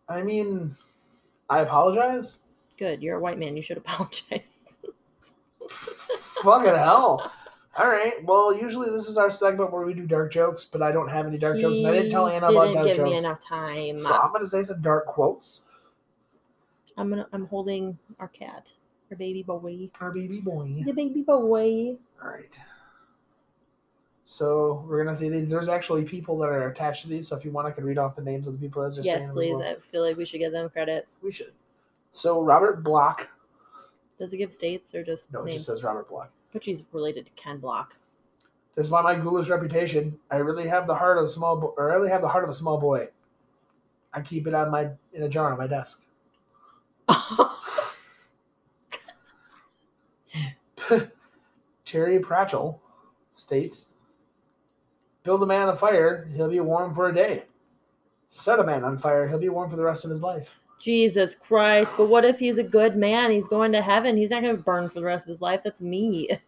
I mean, I apologize. good you're a white man you should apologize Fucking hell. All right. Well, usually this is our segment where we do dark jokes, but I don't have any dark jokes, and I didn't tell Anna about didn't dark give me jokes. enough time So I'm gonna say some dark quotes. i'm gonna i'm holding our cat our baby boy Our baby boy. the baby boy All right. So we're gonna see these. There's actually people that are attached to these. So if you want, I can read off the names of the people as they're saying. Yes, them please. well. I feel like we should give them credit. We should. So Robert Bloch. Does it give states or just No, it just says Robert Bloch. but she's related to Ken Block. This Despite my ghoulish reputation, I really have the heart of a small, bo- or I really have the heart of a small boy. I keep it on my in a jar on my desk. Terry Pratchett states, "Build a man on fire, he'll be warm for a day. Set a man on fire, he'll be warm for the rest of his life." Jesus Christ. But what if he's a good man? He's going to heaven. He's not going to burn for the rest of his life. That's me.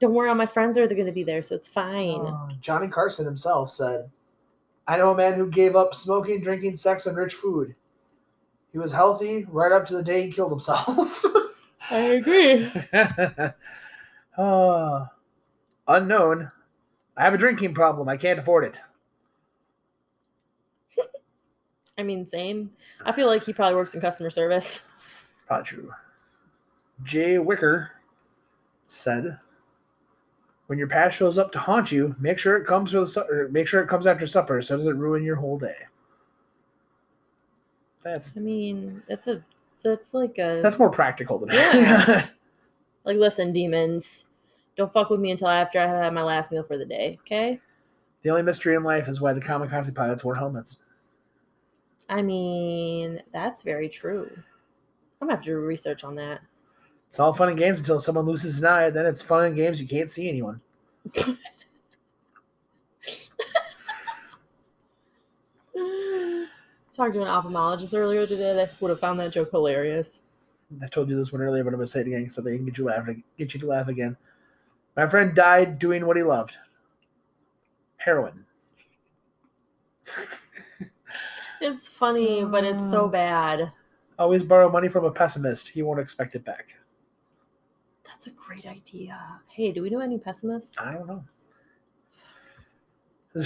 Don't worry, all my friends are going to be there, so it's fine. Uh, Johnny Carson himself said, I know a man who gave up smoking, drinking, sex, and rich food. He was healthy right up to the day he killed himself. I agree. uh, unknown. I have a drinking problem. I can't afford it. I mean, same. I feel like he probably works in customer service. Not true. Jay Wicker said, "When your past shows up to haunt you, make sure it comes for the su- or make sure it comes after supper, so it doesn't ruin your whole day." That's I mean, it's a, it's like a, that's more practical than Yeah. like, listen, demons, don't fuck with me until after I have had my last meal for the day, okay? the only mystery in life is why the kamikaze pilots wore helmets. I mean, that's very true. I'm gonna have to do research on that. It's all fun and games until someone loses an eye. Then it's fun and games. You can't see anyone. Talked to an ophthalmologist earlier today. That would have found that joke hilarious. I told you this one earlier, but I'm gonna say it again so they can get you laughing, get you to laugh again. My friend died doing what he loved. Heroin. It's funny, but it's so Uh. bad. Always borrow money from a pessimist. He won't expect it back. That's a great idea. Hey, do we know any pessimists? I don't know.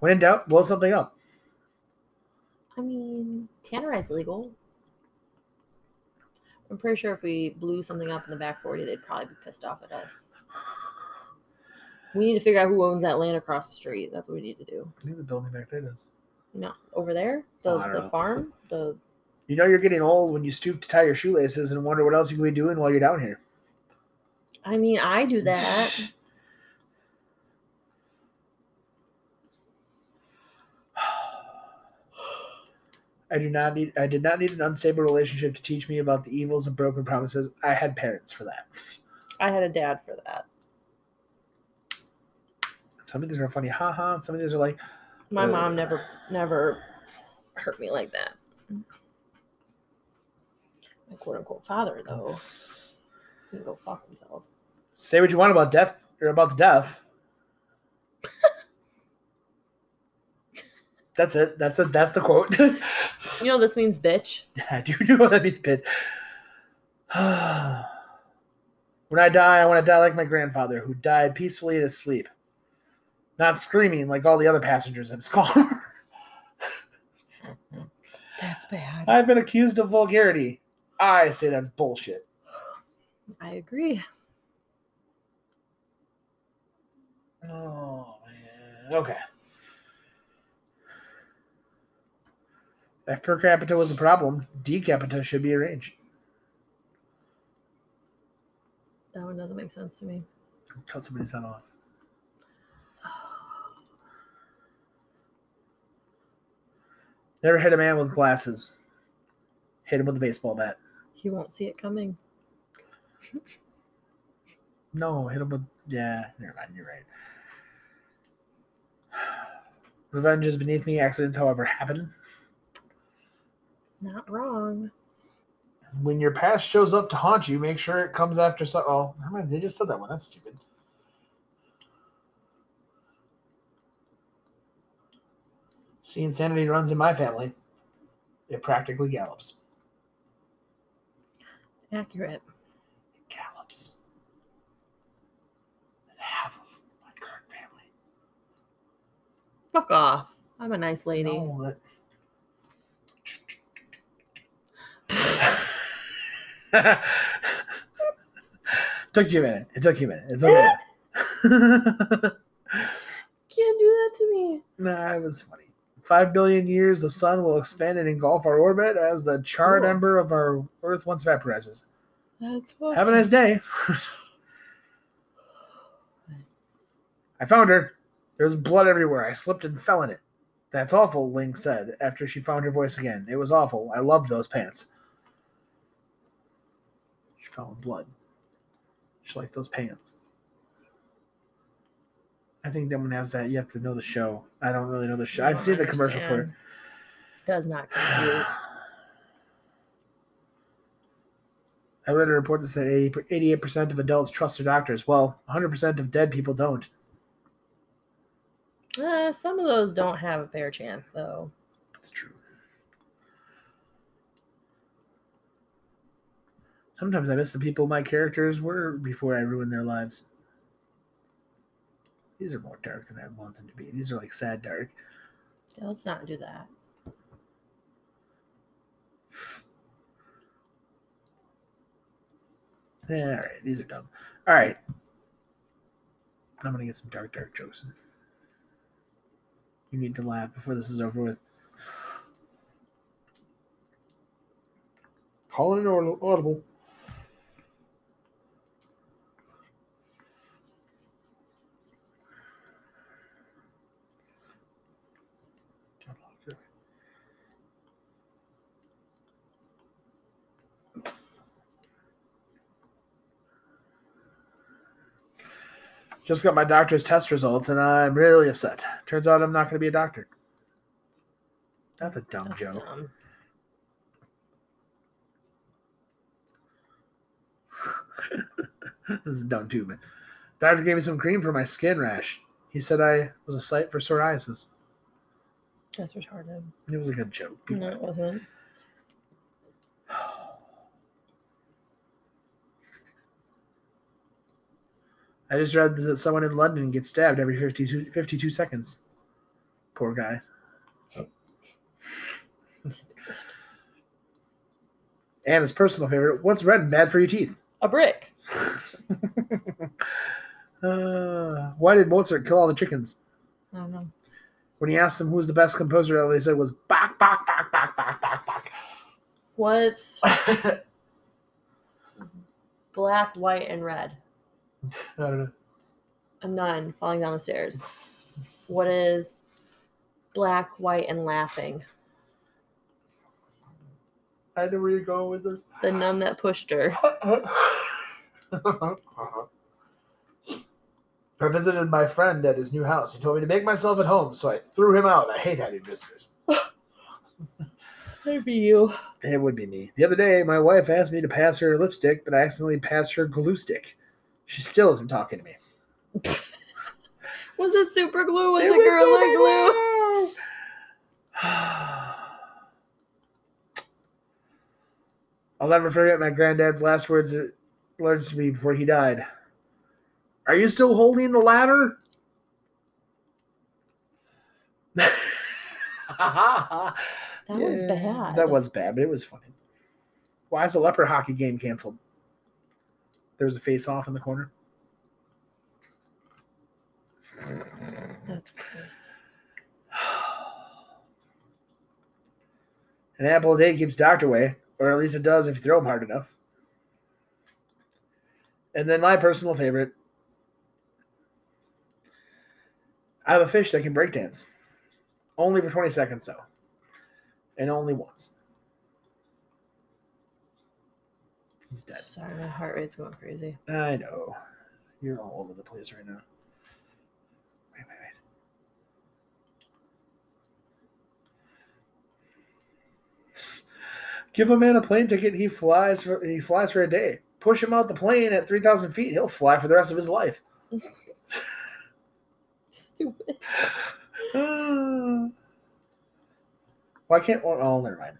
when in doubt, blow something up. I mean, Tannerite's legal. I'm pretty sure if we blew something up in the back 40, they'd probably be pissed off at us. We need to figure out who owns that land across the street. That's what we need to do. I think the building back there does. No, over there, the, Oh, I don't the know. farm, the You know you're getting old when you stoop to tie your shoelaces and wonder what else you can be doing while you're down here. I mean, I do that. I do not need I did not need an unstable relationship to teach me about the evils of broken promises. I had parents for that. I had a dad for that. Some of these are funny, haha, some of these are like, My Uh. mom never never hurt me like that. My quote unquote father though can go fuck himself. say what you want about death or about the deaf. That's it. That's it. That's the quote. You know this means bitch. I do you know what that means, Pit. when I die, I want to die like my grandfather, who died peacefully in his sleep, not screaming like all the other passengers in his car. That's bad. I've been accused of vulgarity. I say that's bullshit. I agree. Oh man. Okay. If per capita was a problem, decapita should be arranged. That one doesn't make sense to me. Cut somebody's head off. Never hit a man with glasses. Hit him with a baseball bat. He won't see it coming. No, hit him with. Yeah, never mind. You're right. Revenge is beneath me. Accidents, however, happen. Not wrong. When your past shows up to haunt you, make sure it comes after. So- oh, never. They just said that one. That's stupid. See, insanity runs in my family. It practically gallops. Accurate. It gallops. And half of my current family. Fuck off. I'm a nice lady. No, that- took you a minute. It took you a minute. It's okay. You can't do that to me. nah, it was funny. Five billion years, the sun will expand and engulf our orbit as the charred Cool. ember of our Earth once vaporizes. That's what. Have a nice day. I found her. There was blood everywhere. I slipped and fell in it. That's awful, Ling said after she found her voice again. It was awful. I loved those pants. Fell in blood. She liked those pants. I think that one has that. You have to know the show. I don't really know the show. I've seen the commercial for it. Does not compute. I read a report that said 80, 88% of adults trust their doctors. Well, 100% of dead people don't. Uh, some of those don't have a fair chance, though. That's true. Sometimes I miss the people my characters were before I ruined their lives. These are more dark than I want them to be. These are like sad dark. Yeah, let's not do that. All right, these are dumb. All right. I'm gonna get some dark, dark jokes. You need to laugh before this is over with. Call it an audible. Just got my doctor's test results and I'm really upset. Turns out I'm not going to be a doctor. That's a dumb That's joke. dumb. this is dumb too, but doctor gave me some cream for my skin rash. He said I was a sight for psoriasis. That's retarded. It was a good joke. People- No, it wasn't. I just read that someone in London gets stabbed every 52, 52 seconds. Poor guy. And his personal favorite, what's red and bad for your teeth? A brick. uh, why did Mozart kill all the chickens? I don't know. When he asked them who was the best composer, all they said was Bach, Bach, Bach, Bach, Bach, Bach, Bach. What's black, white, and red? I don't know. A nun falling down the stairs. What is black, white, and laughing? I know where you're going with this. The nun that pushed her. I visited my friend at his new house. He told me to make myself at home, so I threw him out. I hate having visitors. Maybe you. It would be me. The other day, my wife asked me to pass her lipstick, but I accidentally passed her glue stick. She still isn't talking to me. Was it super glue? Was It it, was gorilla super glue? I'll never forget my granddad's last words words to me before he died. Are you still holding the ladder? that That was bad. That was bad, but it was funny. Why is the leopard hockey game canceled? There was a face off in the corner. That's gross. An apple a day keeps doctor away, or at least it does if you throw him hard enough. And then my personal favorite. I have a fish that can breakdance. Only for 20 seconds, though. And only once. He's dead. Sorry, my heart rate's going crazy. I know. You're all over the place right now. Wait, wait, wait. Give a man a plane ticket, he flies for he flies for a day. Push him out the plane at three thousand feet, he'll fly for the rest of his life. Stupid. Why can't oh, oh never mind.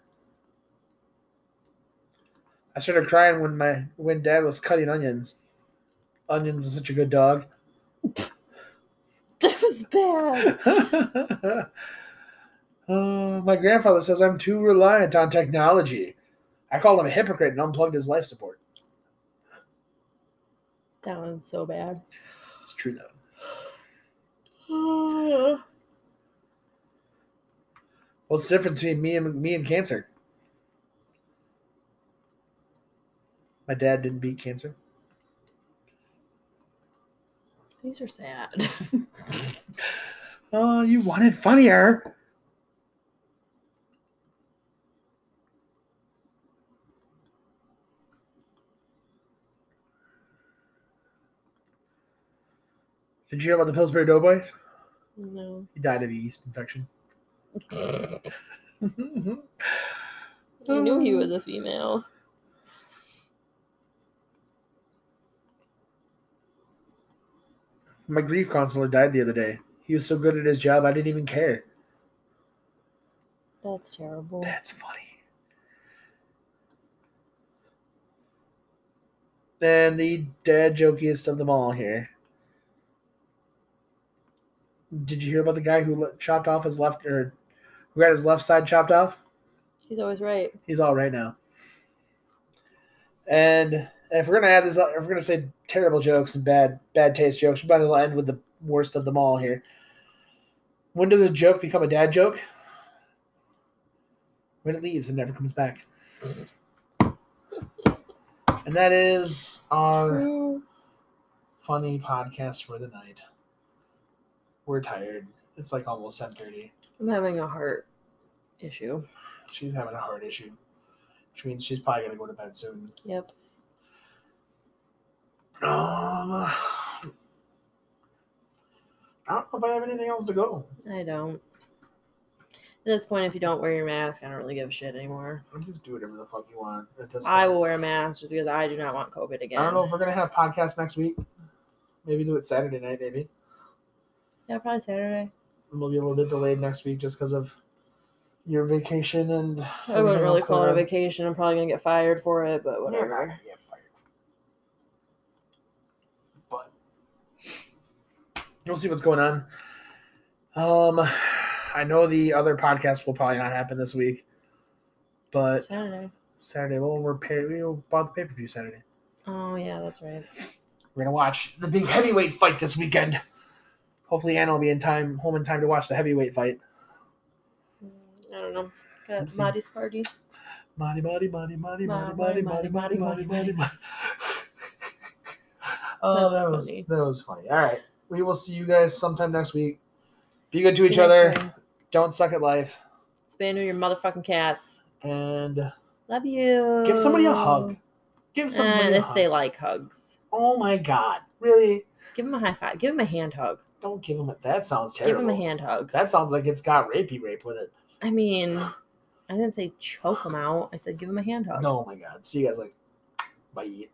I started crying when my when Dad was cutting onions. Onion was such a good dog. That was bad. uh, my grandfather says I'm too reliant on technology. I called him a hypocrite and unplugged his life support. That one's so bad. It's true though. What's the difference between me and me and cancer? My dad didn't beat cancer. These are sad. Oh, you wanted funnier. Did you hear about the Pillsbury Doughboy? no. He died of a yeast infection. I knew he was a female. My grief counselor died the other day. He was so good at his job, I didn't even care. That's terrible. That's funny. And the dad jokiest of them all here. Did you hear about the guy who chopped off his left or who got his left side chopped off? He's always right. He's all right now. And if we're gonna add this, if we're gonna say terrible jokes and bad bad taste jokes, we might as well end with the worst of them all here. When does a joke become a dad joke? When it leaves and never comes back. And that is our true. funny podcast for the night. We're tired. It's like almost seven thirty. I'm having a heart issue. She's having a heart issue, which means she's probably gonna go to bed soon. Yep. Um, I don't know if I have anything else to go. I don't. At this point, if you don't wear your mask, I don't really give a shit anymore. Just do whatever the fuck you want at this I point. will wear a mask just because I do not want COVID again. I don't know if we're gonna have podcast next week. Maybe do it Saturday night. Maybe Yeah, probably Saturday. we'll be a little bit delayed next week just because of your vacation and. I wouldn't really call it a vacation. I'm probably gonna get fired for it, but whatever. gonna get fired. But you'll see what's going on. Um, I know the other podcast will probably not happen this week, but Saturday. Saturday, well, we're pay- we bought the pay per view Saturday. Oh yeah, that's right. We're gonna watch the big heavyweight fight this weekend. Hopefully, Anna will be in time, home in time to watch the heavyweight fight. Mm, I don't know. Got. Marty's party. Money, money, Money, money, money, money, money, money, money, money, money. Oh, that was that was funny. All right, we will see you guys sometime next week. Be good to See each other. Don't suck at life, Spay neuter your motherfucking cats. and Love you. give somebody a hug. Give uh, somebody And a if hug. they like hugs, oh my god, really? give them a high five. Give them a hand hug. Don't give them a. That sounds terrible. Give them a hand hug. That sounds like it's got rapey rape with it. I mean, I didn't say choke them out. I said give them a hand hug. No, oh my god. See you guys like. Bye.